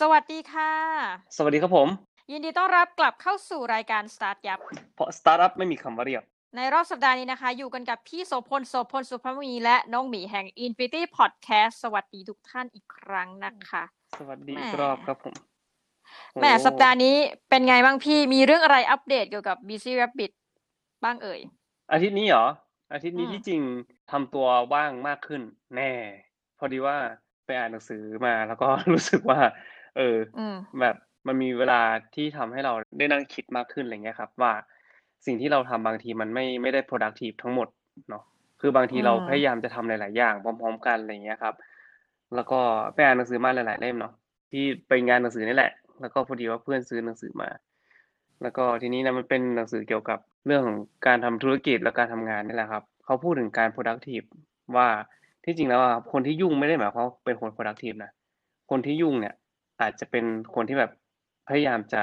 สวัสดีค่ะ สวัสดีครับผม ยินดีต้อนรับกลับเข้าสู่รายการ Start ยับ เพราะสตาร์ทอัพไม่มีคำว่าเรียบในรอบสัปดาห์นี้นะคะ อยู่กันกับพี่โสพลโสพลสุภาพมีและน้องหมีแห่ง Infinity Podcast สวัสดีทุกท่านอีกครั้งนะคะ สวัสดีแหมอีกรอบครับผมแหมโอ้สัปดาห์นี้เป็นไงบ้างพี่มีเรื่องอะไรอัปเดตเกี่ยวกับ Busy Rabbit บ้างเอ่ย อาทิตย์นี้เหรอ อาทิตย์นี้อืม ที่จริงทำตัวว่างมากขึ้น แน่ พอดีว่าไปอ่านหนังสือมาแล้วก็ รู้สึกว่า เอออืมแบบมันมีเวลาที่ทำให้เราได้นั่งคิดมากขึ้นอะไรเงี้ยครับ ว่าสิ่งที่เราทำบางทีมันไม่ไม่ได้ productive ทั้งหมดเนาะคือบางทีอืมเราพยายามจะทำหลาย ๆ อย่างพร้อม ๆ กันอะไรเงี้ยครับ แล้วก็ไปอ่านหนังสือมาหลาย ๆ เล่มเนาะที่ไปงานหนังสือนี่แหละ แล้วก็พอดีว่าเพื่อนซื้อหนังสือมา แล้วก็ทีนี้นะมันเป็นหนังสือเกี่ยวกับเรื่องของการทำธุรกิจและการทำงานนี่แหละครับเขาพูดถึงการ productive ว่าที่จริงแล้วอะครับคนที่ยุ่งไม่ได้หมายความว่าเป็นคน productive นะคนที่ยุ่งเนี่ย อาจจะเป็นคนที่แบบพยายามจะ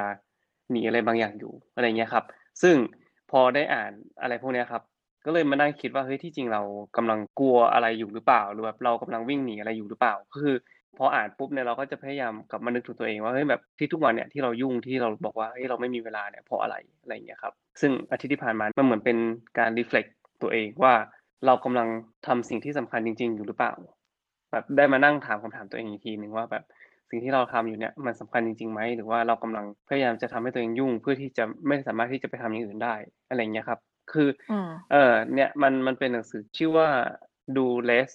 หนีอะไรบางอย่างอยู่อะไรเงี้ยครับ ซึ่งพอได้อ่านอะไรพวกเนี้ยครับ ก็เลยมานั่งคิดว่าเฮ้ยที่จริงเรากำลังกลัวอะไรอยู่หรือเปล่า หรือแบบเรากำลังวิ่งหนีอะไรอยู่หรือเปล่า ก็คือพออ่านปุ๊บเนี่ยเราก็จะพยายามกลับมานึกถึงตัวเองว่าเฮ้ยแบบที่ทุกวันเนี่ยที่เรายุ่งที่เราบอกว่าเฮ้ยเราไม่มีเวลาเนี่ยเพราะอะไรอะไรเงี้ยครับ ซึ่งอาทิตย์ที่ผ่านมามันเหมือนเป็นการรีเฟล็กตัวเองว่าเรากำลังทำสิ่งที่สำคัญจริง ๆ อยู่หรือเปล่า แบบได้มานั่งถามคำถามตัวเองอีกทีหนึ่งว่าแบบ สิ่งที่เราทำอยู่เนี่ยมันสำคัญจริงๆไหมหรือว่าเรากำลังพยายามจะทำให้ตัวเองยุ่ง เพื่อที่จะไม่สามารถที่จะไปทำอย่างอื่นได้อะไรอย่างเงี้ยครับ คืออืมเออเนี่ยมันมันเป็นหนังสือชื่อว่า do less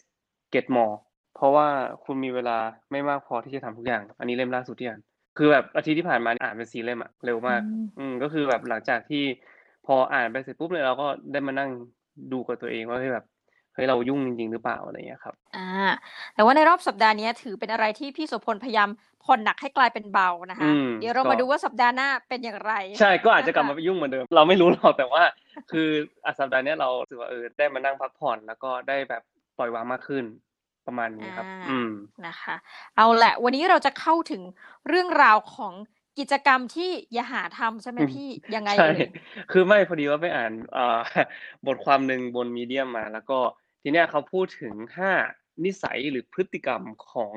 get more เพราะว่าคุณมีเวลาไม่มากพอที่จะทำทุกอย่าง อันนี้เล่มล่าสุดที่อ่านคือแบบอาทิตย์ที่ผ่านมาอ่านเป็นสี่เล่มอะเร็วมาก อืมอืมก็คือแบบหลังจากที่พออ่านไปเสร็จปุ๊บเนี่ยเราก็ได้มานั่งดูกับตัวเองว่าเฮ้ยแบบเฮ้ยเรายุ่งจริง ๆ หรือเปล่าอะไรเงี้ยครับ อ่า แต่ว่าในรอบสัปดาห์นี้ถือเป็นอะไรที่พี่โสพลพยายามผ่อนหนักให้กลายเป็นเบานะคะอืมเดี๋ยวเราก็มาดูว่าสัปดาห์หน้าเป็นอย่างไร ใช่ก็อาจจะกลับนคมาไปยุ่งเหมือนเดิม เราไม่รู้หรอกแต่ว่า คืออะสัปดาห์เนี้ยเราถือว่าเออได้มานั่งพักผ่อนแล้วก็ได้แบบปล่อยวางมากขึ้นประมาณนี้ครับอ่าอืมนะคะ เอาแหละวันนี้เราจะเข้าถึงเรื่องราวของพฤติกรรมที่อย่าหาทำใช่ไหมอืมพี่ยังไงใช่เอ่ยคือไม่พอดีว่าไปอ่านเอ่อบทความหนึ่งบน Medium มา แล้วก็ ทีเนี้ยเขาพูดถึงห้านิสัยหรือพฤติกรรมของ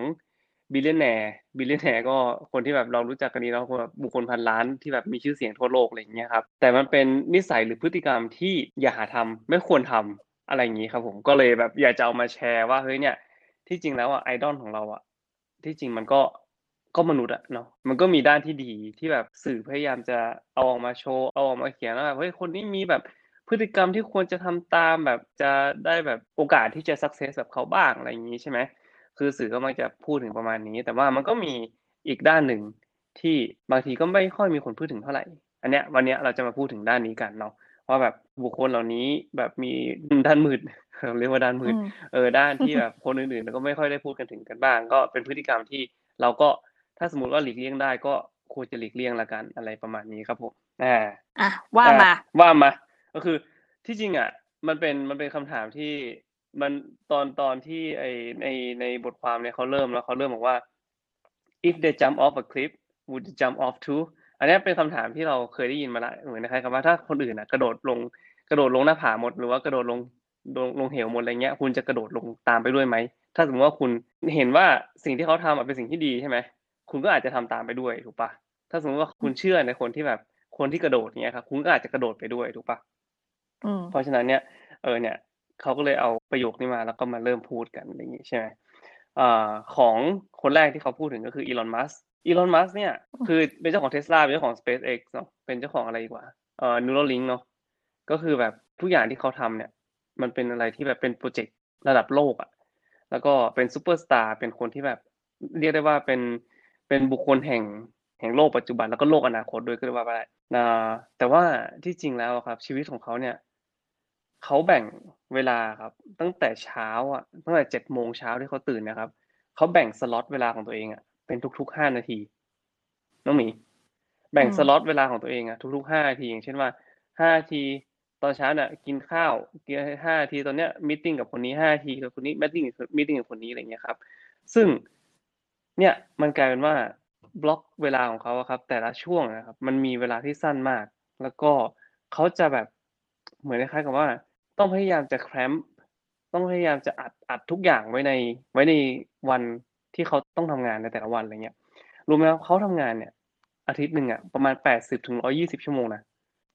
billionaire billionaire ก็คนที่แบบเรารู้จักกันดีเนาะคนแบบบุคคลพันล้านที่แบบมีชื่อเสียงทั่วโลกอะไรอย่างเงี้ยครับแต่มันเป็นนิสัยหรือพฤติกรรมที่อย่าหาทำไม่ควรทำอะไรอย่างงี้ครับผมก็เลยแบบอยากจะเอามาแชร์ว่าเฮ้ยเนี่ยที่จริงแล้วอะไอดอลของเราอะที่จริงมันก็ก็มนุษย์อะเนาะมันก็มีด้านที่ดีที่แบบสื่อพยายามจะเอาออกมาโชว์เอาออกมาเขียนว่าแบบเฮ้ยคนนี้มีแบบ พฤติกรรมที่ควรจะทำตามแบบจะได้แบบโอกาสที่จะสักเซสแบบเขาบ้างอะไรอย่างนี้ใช่ไหมคือสื่อก็มักจะพูดถึงประมาณนี้ แต่ว่ามันก็มีอีกด้านหนึ่งที่บางทีก็ไม่ค่อยมีคนพูดถึงเท่าไหร่ อันเนี้ยวันเนี้ยเราจะมาพูดถึงด้านนี้กันเนาะว่าแบบบุคคลเหล่านี้แบบมีด้านมืดเรียกว่าด้านมือืดมเออด้านที่แบบคนอื่นๆก็ไม่ค่อยได้พูดกันถึงกันบ้าง ก็เป็นพฤติกรรมที่เราก็ถ้าสมมติว่าหลีกเลี่ยงได้ก็ควรจะหลีกเลี่ยงละกันอะไรประมาณนี้ครับผมอ่าอะว่าอะมาว่ามา ก็คือที่จริงอะ มันเป็นมันเป็นคำถามที่มันตอนตอนที่ไอในในบทความเนี่ยเขาเริ่มแล้วเขาเริ่มบอกว่า if they jump off a cliff would you jump off too อันนี้เป็นคำถามที่เราเคยได้ยินมาละเหมือนคล้ายๆกับว่าถ้าคนอื่นอะกระโดดลงกระโดดลงหน้าผาหมดหรือว่ากระโดดลงลงลงเหวหมดอะไรเงี้ย คุณจะกระโดดลงตามไปด้วยไหม ถ้าสมมติว่าคุณเห็นว่าสิ่งที่เขาทำเป็นสิ่งที่ดีใช่ไหมคุณก็อาจจะทำตามไปด้วยถูกปะถ้าสมมติว่าคุณเชื่อในคนที่แบบคนที่กระโดดเนี้ยครับคุณก็อาจจะกระโดดไปด้วยถูกปะ อืม เพราะฉะนั้นเนี่ย เออ เนี่ยเขาก็เลยเอาประโยคนี้มา แล้วก็มาเริ่มพูดกันอย่างนี้ใช่ไหมอ่าของคนแรกที่เขาพูดถึงก็คืออีลอนมัสก์อีลอนมัสก์เนี่ยคือเป็นเจ้าของเทสลาเป็นเจ้าของ SpaceX เนาะเป็นเจ้าของอะไรอีกว่าเอ่อ Neuralink เนาะก็คือแบบทุกอย่างที่เขาทำเนี่ย มันเป็นอะไรที่แบบเป็นโปรเจกต์ระดับโลกอะแล้วก็เป็นซูเปอร์สตาร์เป็นคนที่แบบเรียกได้ว่าเป็นเป็นบุคคลแห่งแห่งโลกปัจจุบันแล้วก็โลกอนาคตด้วยก็ได้ว่าไปได้นะแต่ว่าที่จริงแล้วอะครับชีวิตของเขาเนี่ย เขาแบ่งเวลาครับ ตั้งแต่เช้าอะ ตั้งแต่เจ็ดโมงเช้าที่เขาตื่นนะครับ เขาแบ่งสล็อตเวลาของตัวเองอะ เป็นทุกๆห้านาที น้องหมี แบ่งสล็อตเวลาของตัวเองอะ ทุกๆห้านาทีอย่างเช่นว่าห้านาทีตอนเช้าเนี่ยกินข้าวกินห้าทีตอนเนี้ย meeting กับคนนี้ห้าทีกับคนนี้ meeting meeting กับคนนี้อะไรเงี้ยครับ ซึ่งเนี่ยมันกลายเป็นว่าบล็อกเวลาของเขาครับ แต่ละช่วงนะครับ มันมีเวลาที่สั้นมาก แล้วก็เขาจะแบบเหมือนคล้ายๆกับว่า ต้องพยายามจะ cram ต้องพยายามจะอัดอัดทุกอย่างไว้ในไว้ในวันที่เขาต้องทำงานในแต่ละวันอะไรเงี้ยรู้ไหมครับเขาทำงานเนี่ย อาทิตย์หนึ่งอะประมาณแปดสิบถึงร้อยยี่สิบชั่วโมงนะ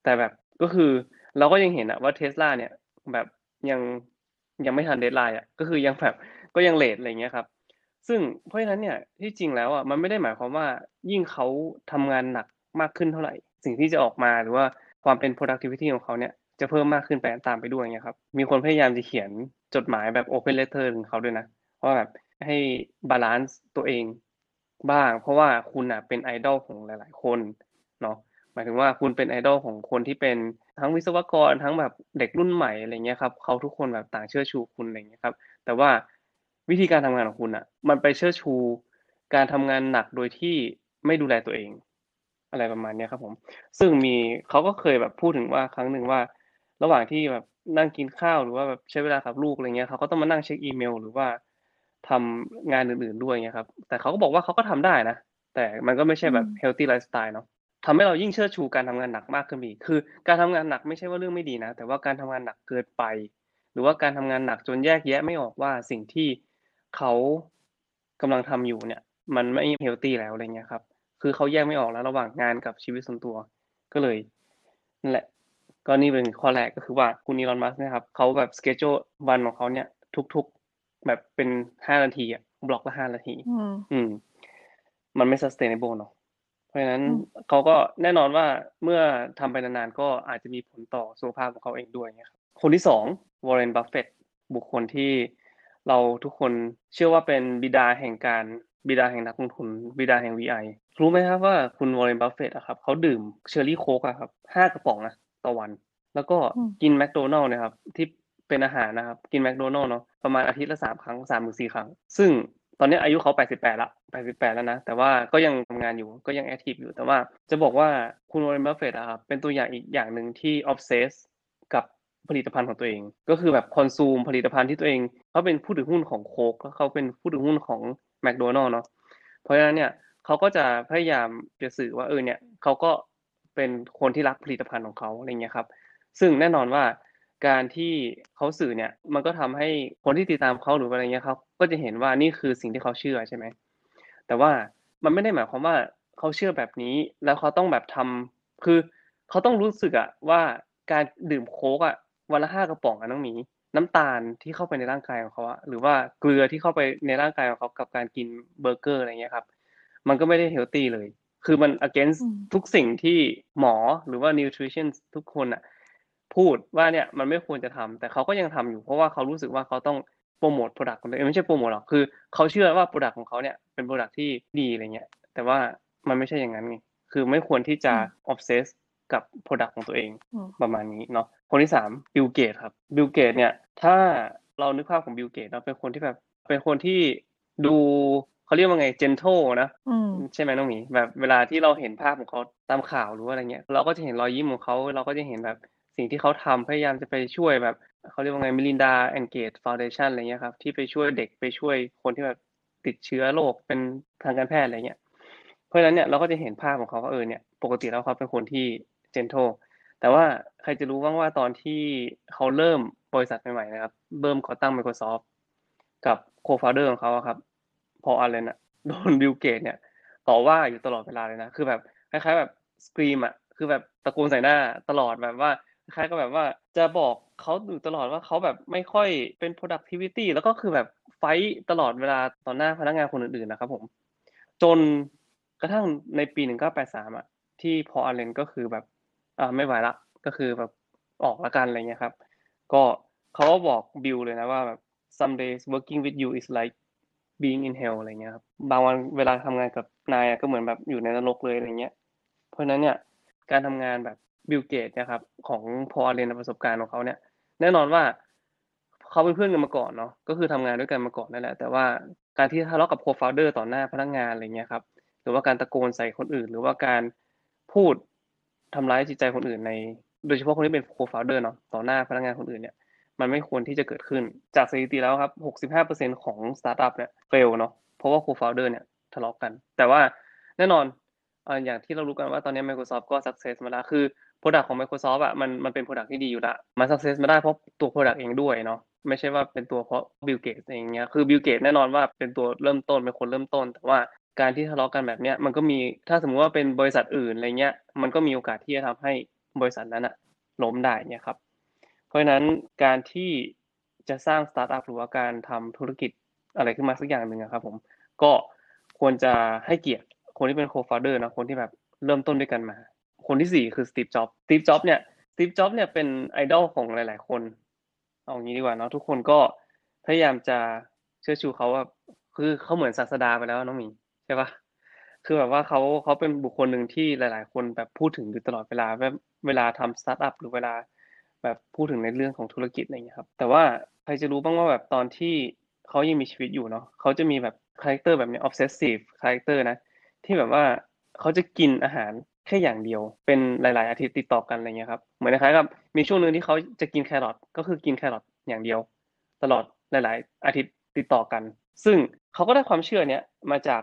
แต่แบบก็คือเราก็ยังเห็นอะว่าเทสลาเนี่ยแบบยังยังไม่ทัน deadline อะก็คือยังแบบก็ยัง late อะไรเงี้ยครับ ซึ่งเพราะฉะนั้นเนี่ยที่จริงแล้วอะมันไม่ได้หมายความว่ายิ่งเขาทำงานหนักมากขึ้นเท่าไหร่ สิ่งที่จะออกมาหรือว่าความเป็น productivity ของเขาเนี่ย จะเพิ่มมากขึ้นไปตามไปด้วยเงี้ยครับ มีคนพยายามจะเขียนจดหมายแบบ open letter ถึงเขาด้วยนะว่าแบบให้ balance ตัวเองบ้าง เพราะว่าคุณอะเป็นไอดอลของหลาย ๆ คนเนาะหมายถึงว่าคุณเป็นไอดอลของคนที่เป็นทั้งวิศวกรทั้งแบบเด็กรุ่นใหม่อะไรเงี้ยครับเขาทุกคนแบบต่างเชิดชูคุณอะไรเงี้ยครับ แต่ว่าวิธีการทำงานของคุณอะ มันไปเชื่อชูการทำงานหนักโดยที่ไม่ดูแลตัวเอง อะไรประมาณนี้ครับผม ซึ่งมีเขาก็เคยแบบพูดถึงว่าครั้งหนึ่งว่า ระหว่างที่แบบนั่งกินข้าวหรือว่าแบบใช้เวลากับลูกอะไรเงี้ยเขาก็ต้องมานั่งเช็คอีเมล หรือว่าทำงานอื่นๆด้วยเงี้ยครับ แต่เขาก็บอกว่าเขาก็ทำได้นะ แต่มันก็ไม่ใช่แบบ healthy lifestyle เนาะทำให้เรายิ่งเชื่อชูการทำงานหนักมากขึ้นอีกคือ การทำงานหนักไม่ใช่ว่าเรื่องไม่ดีนะ แต่ว่าการทำงานหนักเกินไป หรือว่าการทำงานหนักจนแยกแยะไม่ออกว่าสิ่งที่เขากำลังทำอยู่เนี่ย มันไม่เฮลตี้แล้วอะไรเงี้ยครับ คือเขาแยกไม่ออกแล้วระหว่างงานกับชีวิตส่วนตัว ก็เลยนั่นแหละ ก็นี่เป็นข้อแรกก็คือว่าคุณอีลอนมัสก์นะครับเขาแบบสเกจ l วันของเขาเนี่ย ทุกๆแบบเป็นห้านาทีอะบล็อกละห้านาที อืมอืมมันไม่ sustainable เนาะเพราะฉะนั้นอืมเขาก็แน่นอนว่าเมื่อทำไปนานๆก็อาจจะมีผลต่อสุขภาพของเขาเองด้วยนะครับคนที่สองวอร์เรนบัฟเฟตบุคคลที่เราทุกคนเชื่อว่าเป็นบิดาแห่งการบิดาแห่งนักลงทุนบิดาแห่ง VI รู้ไหมครับว่าคุณวอร์เรนบัฟเฟตอะครับเขาดื่มเชอร์รี่โค้กอะครับห้ากระป๋องนะ ต่อวัน แล้วก็อืมกินแมคโดนัลด์นะครับ ที่เป็นอาหารนะครับ กินแมคโดนัลด์เนาะประมาณอาทิตย์ละสามครั้งสามถึงสี่ครั้ง ซึ่งตอนนี้อายุเขาแปดสิบแปดละแปดสิบแปดแล้วนะ แต่ว่าก็ยังทำงานอยู่ก็ยัง active อยู่แต่ว่าจะบอกว่าคุณวอร์เรนบัฟเฟตอะครับเป็นตัวอย่างอีกอย่างหนึ่งที่ obsess กับผลิตภัณฑ์ของตัวเอง ก็คือแบบ consume ผลิตภัณฑ์ที่ตัวเองเขาเป็นผู้ถือหุ้นของโค้กแล้วเขาเป็นผู้ถือหุ้นของแมคโดนัลด์เนาะเพราะฉะนั้นเนี่ยเขาก็จะพยายามจะสื่อว่าเออเนี่ยเขาก็ เป็นคนที่รักผลิตภัณฑ์ของเขาอะไรเงี้ยครับ ซึ่งแน่นอนว่าการที่เขาสื่อเนี่ยมันก็ทำให้คนที่ติดตามเขาหรืออะไรเงี้ยเขาก็จะเห็นว่านี่คือสิ่งที่เขาเชื่อใช่ไหมแต่ว่ามันไม่ได้หมายความว่าเขาเชื่อแบบนี้ แล้วเขาต้องแบบทำคือเขาต้องรู้สึกอะว่าการดื่มโค้กอะวันละห้ากระป๋องอะน้องหมีน้ำตาลที่เข้าไปในร่างกายของเขาอะหรือว่าเกลือที่เข้าไปในร่างกายของเขากับการกินเบอร์เกอร์อะไรเงี้ยครับ มันก็ไม่ได้เฮลตี้เลย คือมัน against อืมทุกสิ่งที่หมอหรือว่า nutrition ทุกคนอะพูดว่าเนี่ยมันไม่ควรจะทำแต่เขาก็ยังทำอยู่เพราะว่าเขารู้สึกว่าเขาต้องโปรโมท product ของตัวเองไม่ใช่โปรโมทหรอกคือเขาเชื่อว่า product ของเขาเนี่ยเป็น product ที่ดีอะไรเงี้ย แต่ว่ามันไม่ใช่อย่างนั้นไงคือไม่ควรที่จะ obsess กับ product ของตัวเองอืมประมาณนี้เนาะคนที่สามบิลเกตส์ครับบิลเกตส์เนี่ยถ้าเรานึกภาพของบิลเกตส์เนาะเป็นคนที่แบบเป็นคนที่ดู เขาเรียกว่าไง gentle นะอืมใช่ไหมน้องหมีแบบเวลาที่เราเห็นภาพของเขาตามข่าวหรือว่าอะไรเงี้ย เราก็จะเห็นรอยยิ้มของเขาเราก็จะเห็นแบบสิ่งที่เขาทำพยายามจะไปช่วยแบบเขาเรียกว่าไง Melinda and Gates Foundation อะไรเงี้ยครับที่ไปช่วยเด็กไปช่วยคนที่แบบติดเชื้อโรคเป็นทางการแพทย์อะไรเงี้ยเพราะฉะนั้นเนี่ยเราก็จะเห็นภาพของเขาว่าเออเนี่ยปกติแล้วเขาเป็นคนที่ gentle แต่ว่าใครจะรู้บ้างว่าตอนที่เขาเริ่มบริษัทใหม่ๆนะครับเริ่มก่อตั้ง Microsoft กับ co-founder ของเขาอะครับ พอลอัลเลนอะโดนบิลเกตส์เนี่ย ต่อว่าอยู่ตลอดเวลาเลยนะคือแบบคล้ายๆแบบสกรีมอะคือแบบตะโกนใส่หน้าตลอดแบบว่าคล้ายก็แบบว่าจะบอกเขาอยู่ตลอดว่าเขาแบบไม่ค่อยเป็น productivity แล้วก็คือแบบไฟต์ตลอดเวลาต่อหน้าพนักงานคนอื่นๆนะครับผม จนกระทั่งในปี 1983อะที่พออัลเลนก็คือแบบอ่าไม่ไหวละก็คือแบบออกละกันอะไรเงี้ยครับ ก็เขาก็บอกบิลเลยนะว่าแบบ some days working with you is like being in hell อะไรเงี้ยครับบางวันเวลาทำงานกับนายก็เหมือนแบบอยู่ในนรกเลยอะไรเงี้ย เพราะฉะนั้นเนี่ยการทำงานแบบบิลเกตส์นะครับของพอลอัลเลนประสบการณ์ของเขาเนี่ย แน่นอนว่าเขาเป็นเพื่อนกันมาก่อนเนาะก็คือทำงานด้วยกันมาก่อนนั่นแหละ แต่ว่าการที่ทะเลาะกับ co-founder ต่อหน้าพนักงานอะไรเงี้ยครับหรือว่าการตะโกนใส่คนอื่น หรือว่าการพูดทำร้ายจิตใจคนอื่นใน โดยเฉพาะคนที่เป็น co-founder เนาะต่อหน้าพนักงานคนอื่นเนี่ย มันไม่ควรที่จะเกิดขึ้น จากสถิติแล้วครับ 65%ของสตาร์ทอัพเนี่ย fail เนาะ เพราะว่า co-founder เนี่ยทะเลาะกัน แต่ว่าแน่นอนอย่างที่เรารู้กันว่าตอนนี้ Microsoft ก็ success มาแล้ว คือ Product ของ Microsoft อะมันมันเป็น Product ที่ดีอยู่ละ มัน success มาได้เพราะตัว Product เองด้วยเนาะ ไม่ใช่ว่าเป็นตัวเพราะ Bill Gates เองเงี้ย คือ Bill Gates แน่นอนว่าเป็นตัวเริ่มต้นเป็นคนเริ่มต้น แต่ว่าการที่ทะเลาะกันแบบเนี้ยมันก็มี ถ้าสมมุติว่าเป็นบริษัทอื่นอะไรเงี้ย มันก็มีโอกาสที่จะทำให้บริษัทนั้นอะล้มได้เนี่ยครับ เพราะฉะนั้นการที่จะสร้างสตาร์ทอัพหรือว่าการทำธุรกิจอะไรขึ้นมาสักอย่างหนึ่งครับผมก็ควรจะให้เกียรติคนที่เป็น co-founder นะคนที่แบบเริ่มต้นด้วยกันมา คนที่สี่คือสตีฟจ็อบสตีฟจ็อบเนี่ยสตีฟจ็อบเนี่ยเป็นไอดอลของหลาย ๆ คนเอางี้ดีกว่าเนาะทุกคนก็พยายามจะเชิดชูเขาว่าคือเขาเหมือนศาสดาไปแล้วน้องหมีใช่ปะคือแบบว่าเขาเขาเป็นบุคคลหนึ่งที่หลาย ๆ คนแบบพูดถึงอยู่ตลอดเวลาเวลาทำสตาร์ทอัพหรือเวลา แบบพูดถึงในเรื่องของธุรกิจอะไรอย่างเงี้ยครับ แต่ว่าใครจะรู้บ้างว่าแบบตอนที่เขายังมีชีวิตอยู่เนาะเขาจะมีแบบ character แบบนี้ obsessive character นะ ที่แบบว่าเขาจะกินอาหารแค่อย่างเดียว เป็นหลาย ๆ อาทิตย์ติดต่อกันอะไรเงี้ยครับ เหมือนคล้ายกับมีช่วงหนึ่งที่เขาจะกินแครอทก็คือกินแครอทอย่างเดียว ตลอดหลาย ๆ อาทิตย์ติดต่อกัน ซึ่งเขาก็ได้ความเชื่อเนี้ยมาจาก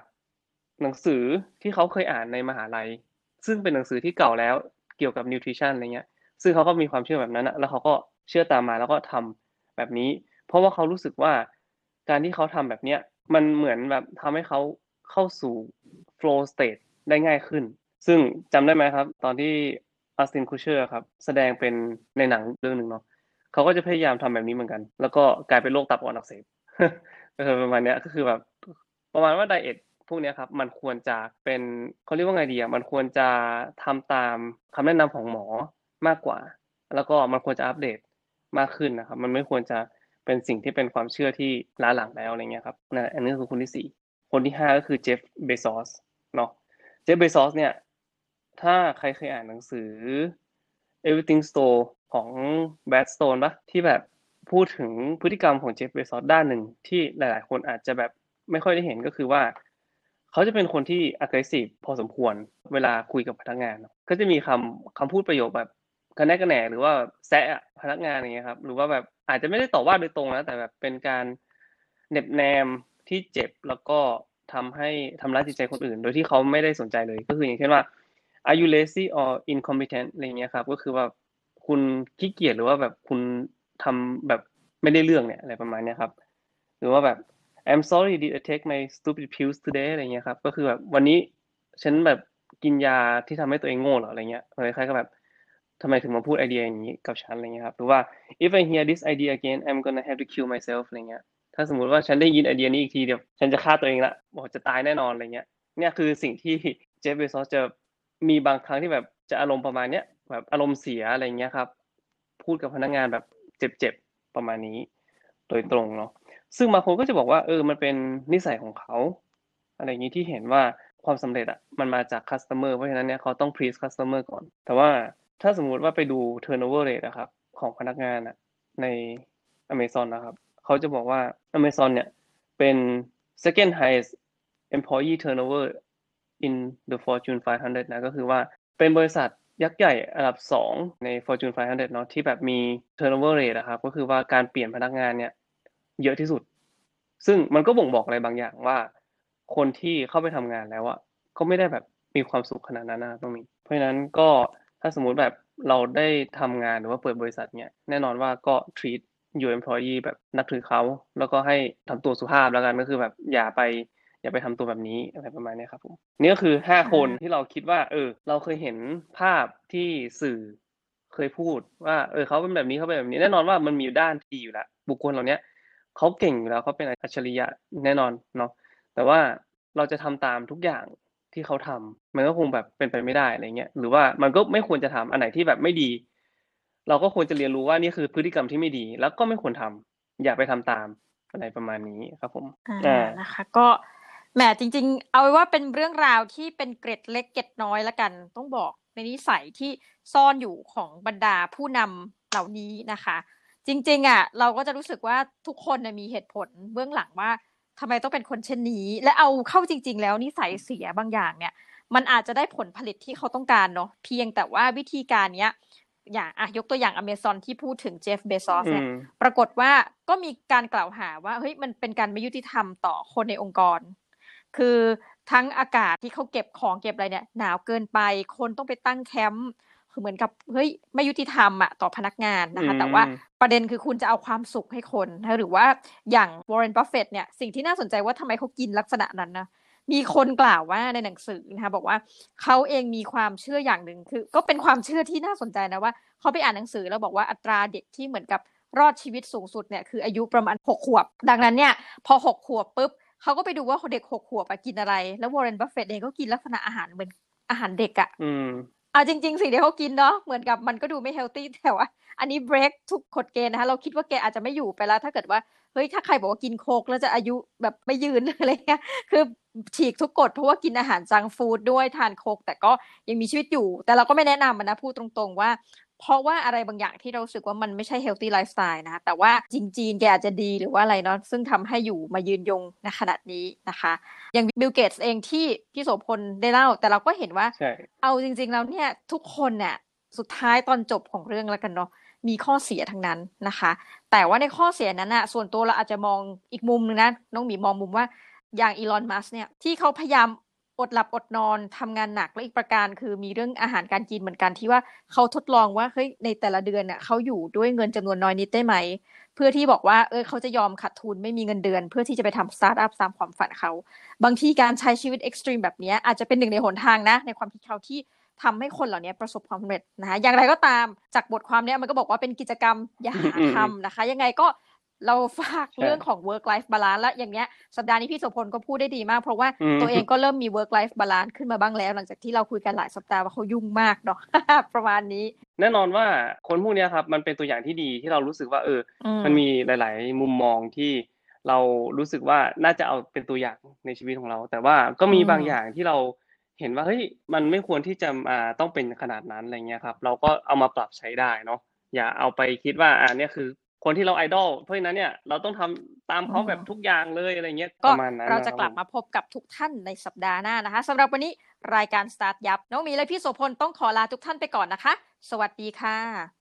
หนังสือที่เขาเคยอ่านในมหาลัย ซึ่งเป็นหนังสือที่เก่าแล้วเกี่ยวกับ nutrition อะไรเงี้ย ซึ่งเขาก็มีความเชื่อแบบนั้นนะแล้วเขาก็เชื่อตามมาแล้วก็ทำแบบนี้ เพราะว่าเขารู้สึกว่าการที่เขาทำแบบเนี้ยมันเหมือนแบบทำให้เขาเข้าสู่ flow state ได้ง่ายขึ้น ซึ่งจำได้ไหมครับ ตอนที่อ s สตินคูเชอร์ครับ แสดงเป็นในหนังเรื่องหนึ่งเนาะเขาก็จะพยายามทำแบบนี้เหมือนกัน แล้วก็กลายเป็นโรคตับอ่อนอักเสบก็คือประมาณนี้ก็คือแบบประมาณว่าไดเอทพวกนี้ครับมันควรจะเป็นเขาเรียกว่าไงดีอะมันควรจะทำตามคำแนะนำของหมอ มากกว่า แล้วก็มันควรจะอัปเดตมากขึ้นนะครับ มันไม่ควรจะเป็นสิ่งที่เป็นความเชื่อที่ล้าหลังแล้วอะไรเงี้ยครับนะอันนี้คือคนที่สี่คนที่ห้าก็คือเจฟเบซอสเนาะเจฟเบซอสเนี่ย ถ้าใครเคยอ่านหนังสือ Everything Store ของ b a d Stone ปะที่แบบพูดถึงพฤติกรรมของเจฟเบซอสด้านหนึ่งที่หลาย ๆ คนอาจจะแบบไม่ค่อยได้เห็นก็คือว่า เขาจะเป็นคนที่ aggressive พอสมควรเวลาคุยกับพนักงาน ก็จะมีคำคำพูดประโยคแบบ กระแนกกระแหนหรือว่าแซะพนักงานอย่างเงี้ยครับ หรือว่าแบบอาจจะไม่ได้ต่อว่าโดยตรงนะแต่แบบเป็นการเหน็บแนมที่เจ็บแล้วก็ทำให้ทำร้ายจิตใจคนอื่น โดยที่เขาไม่ได้สนใจเลย ก็คืออย่างเช่นว่า are you lazy or incompetent อะไรเงี้ยครับ ก็คือว่าคุณขี้เกียจหรือว่าแบบคุณทำแบบไม่ได้เรื่องเนี่ยอะไรประมาณเนี้ยครับ หรือว่าแบบ I'm sorry did I take my stupid pills today อะไรเงี้ยครับ ก็คือแบบวันนี้ฉันแบบกินยาที่ทำให้ตัวเองโง่เหรออะไรเงี้ยอะไรคล้ายๆกับแบบ ทำไมถึงมาพูดไอเดียอย่างนี้กับฉันอะไรเงี้ยครับหรือว่า if I hear this idea again I'm gonna have to kill myself อะไรเงี้ยถ้าสมมติว่าฉันได้ยินไอเดียนี้อีกทีเดียวฉันจะฆ่าตัวเองละบอกจะตายแน่นอนอะไรเงี้ยเนี่ยคือสิ่งที่เจฟเบซอสจะมีบางครั้งที่แบบจะอารมณ์ประมาณเนี้ยแบบอารมณ์เสียอะไรเงี้ยครับพูดกับพนักงานแบบเจ็บๆประมาณนี้โดยตรงเนาะซึ่งบางคนก็จะบอกว่าเออมันเป็นนิสัยของเขาอะไรอย่างนี้ที่เห็นว่าความสำเร็จอะมันมาจาก customer เพราะฉะนั้นเนี่ยเขาต้อง please customer ก่อน แต่ว่า ถ้าสมมุติว่าไปดู turnover rate นะครับ ของพนักงานอะใน Amazon นะครับ เขาจะบอกว่า Amazon เนี่ย เป็น second highest employee turnover in the Fortune 500 นะ ก็คือว่าเป็นบริษัทยักษ์ใหญ่อันดับสองใน Fortune 500 เนาะที่แบบมี turnover rate นะครับ ก็คือว่าการเปลี่ยนพนักงานเนี่ย เยอะที่สุด ซึ่งมันก็บ่งบอกอะไรบางอย่างว่า คนที่เข้าไปทำงานแล้วอะก็ไม่ได้แบบมีความสุขขนาดนั้นนะตรงนี้ เพราะฉะนั้นก็ ถ้าสมมุติแบบเราได้ทำงานหรือว่าเปิดบริษัทเนี่ยแน่นอนว่าก็ treat your employee แบบนับถือเขา แล้วก็ให้ทำตัวสุภาพแล้วกันก็คือแบบอย่าไปอย่าไปทำตัวแบบนี้อะไรประมาณนี้ครับผมนี่ก็คือห้าคนที่เราคิดว่า เออ เราเคยเห็นภาพที่สื่อเคยพูดว่าเออเขาเป็นแบบนี้เขาเป็นแบบนี้ แน่นอนว่ามันมีด้านดีอยู่แล้วบุคคลเหล่านี้เขาเก่งอยู่แล้วเขาเป็นอัจฉริยะแน่นอนเนาะแต่ว่าเราจะทำตามทุกอย่าง ที่เขาทำมันก็คงแบบเป็นไปไม่ได้อะไรเงี้ยหรือว่ามันก็ไม่ควรจะทำอันไหนที่แบบไม่ดี เราก็ควรจะเรียนรู้ว่านี่คือพฤติกรรมที่ไม่ดี แล้วก็ไม่ควรทำอย่าไปทำตามอะไรประมาณนี้ครับผมอ่านะคะ ก็แหมจริง ๆ เอาไว้ว่าเป็นเรื่องราวที่เป็นเกร็ดเล็กเกร็ดน้อยละกัน ต้องบอกในนิสัยที่ซ่อนอยู่ของบรรดาผู้นำเหล่านี้นะคะ จริง ๆ อะ เราก็จะรู้สึกว่าทุกคนมีเหตุผลเบื้องหลังว่า ทำไมต้องเป็นคนเช่นนี้ และเอาเข้าจริง ๆ แล้วนิสัยเสียบางอย่างเนี่ย มันอาจจะได้ผลผลิตที่เขาต้องการเนาะเพียงแต่ว่าวิธีการเนี้ยอย่างอะยกตัวอย่างอเมซอนที่พูดถึงเจฟเบซอสเนี่ยอืมปรากฏว่าก็มีการกล่าวหาว่าเฮ้ยมันเป็นการไม่ยุติธรรมต่อคนในองค์กร คือทั้งอากาศที่เขาเก็บของเก็บอะไรเนี่ยหนาวเกินไป คนต้องไปตั้งแคมป์ คือเหมือนกับเฮ้ยไม่ยุติธรรมอะต่อพนักงานนะคะ แต่ว่าประเด็นคือคุณจะเอาความสุขให้คนนะหรือว่าอย่างวอร์เรนบัฟเฟตเนี่ยสิ่งที่น่าสนใจว่าทำไมเขากินลักษณะนั้นนะมีคนกล่าวว่าในหนังสือนะคะบอกว่าเขาเองมีความเชื่ออย่างหนึ่งคือ ก็เป็นความเชื่อที่น่าสนใจนะว่าเขาไปอ่านหนังสือแล้วบอกว่าอัตราเด็กที่เหมือนกับรอดชีวิตสูงสุดเนี่ยคืออายุประมาณหกขวบ ดังนั้นเนี่ยพอหกขวบปุ๊บเขาก็ไปดูว่าเด็กหกขวบกินอะไร แล้ววอร์เรนบัฟเฟตเองก็กินลักษณะอาหารเหมือนอาหารเด็กอะอืมเอาจริง ๆ สิ่งที่เขากินเนาะเหมือนกับมันก็ดูไม่เฮลตี้แต่ว่าอันนี้เบรกทุกกฎเกณฑ์นะคะเราคิดว่าแกอาจจะไม่อยู่ไปแล้ว ถ้าเกิดว่าเฮ้ยถ้าใครบอกว่ากินโคกแล้วจะอายุแบบไม่ยืนอะไรเงี้ยคือฉีกทุกกฎเพราะว่ากินอาหารจังฟู้ดด้วยทานโคกแต่ก็ยังมีชีวิตอยู่ แต่เราก็ไม่แนะนำนะพูดตรงๆว่า เพราะว่าอะไรบางอย่างที่เราสึกว่ามันไม่ใช่ healthy lifestyle นะคะแต่ว่าจริงๆแกอาจจะดีหรือว่าอะไรเนาะซึ่งทำให้อยู่มายืนยงในขนาดนี้นะคะ อย่างบิลเกตส์เองที่พี่โสพลได้เล่า แต่เราก็เห็นว่าใช่เอาจริง ๆ แล้วเนี่ยทุกคนเนี่ยสุดท้ายตอนจบของเรื่องแล้วกันเนาะมีข้อเสียทั้งนั้นนะคะ แต่ว่าในข้อเสียนั้นอะส่วนตัวเราอาจจะมองอีกมุมนึงนะน้องหมีมองมุมว่าอย่างอีลอนมัสก์เนี่ยที่เขาพยายาม อดหลับอดนอนทำงานหนักและอีกประการคือมีเรื่องอาหารการกินเหมือนกันที่ว่าเขาทดลองว่าเฮ้ยในแต่ละเดือนเนี่ยเขาอยู่ด้วยเงินจำนวนน้อยนิดได้ไหม เพื่อที่บอกว่าเออเขาจะยอมขาดทุนไม่มีเงินเดือน เพื่อที่จะไปทำสตาร์ทอัพตามความฝันเขา บางทีการใช้ชีวิตเอ็กซ์ตรีมแบบนี้อาจจะเป็นหนึ่งในหนทางนะ ในความคิดเขาที่ทำให้คนเหล่านี้ประสบความสำเร็จนะคะอย่างไรก็ตามจากบทความเนี้ยมันก็บอกว่าเป็นกิจกรรมอย่าหาทำนะคะ ยังไงก็ เราฝากเรื่องของ work life balance และอย่างเนี้ยสัปดาห์นี้พี่โสพลก็พูดได้ดีมาก เพราะว่าอืมตัวเองก็เริ่มมี work life balance ขึ้นมาบ้างแล้ว หลังจากที่เราคุยกันหลายสัปดาห์ว่าเขายุ่งมากเนาะประมาณนี้ แน่นอนว่าคนพวกเนี้ยครับมันเป็นตัวอย่างที่ดีที่เรารู้สึกว่าเอออืมันมีหลาย ๆ มุมมองที่เรารู้สึกว่าน่าจะเอาเป็นตัวอย่างในชีวิตของเรา แต่ว่าก็มีอืมบางอย่างที่เราเห็นว่าเฮ้ยมันไม่ควรที่จะอ่าต้องเป็นขนาดนั้นอะไรเงี้ยครับ เราก็เอามาปรับใช้ได้เนาะอย่าเอาไปคิดว่าอ่าเนี่ยคือ คนที่เราไอดอลเพราะฉะนั้นเนี่ยเราต้องทำตามเขาแบบทุกอย่างเลยอะไรเงี้ยก็ประมาณนั้นเราจะนคกลับผมมาพบกับทุกท่านในสัปดาห์หน้านะคะสำหรับวันนี้รายการสตาร์ทยับ น้องหมีและพี่โสพลต้องขอลาทุกท่านไปก่อนนะคะ สวัสดีค่ะ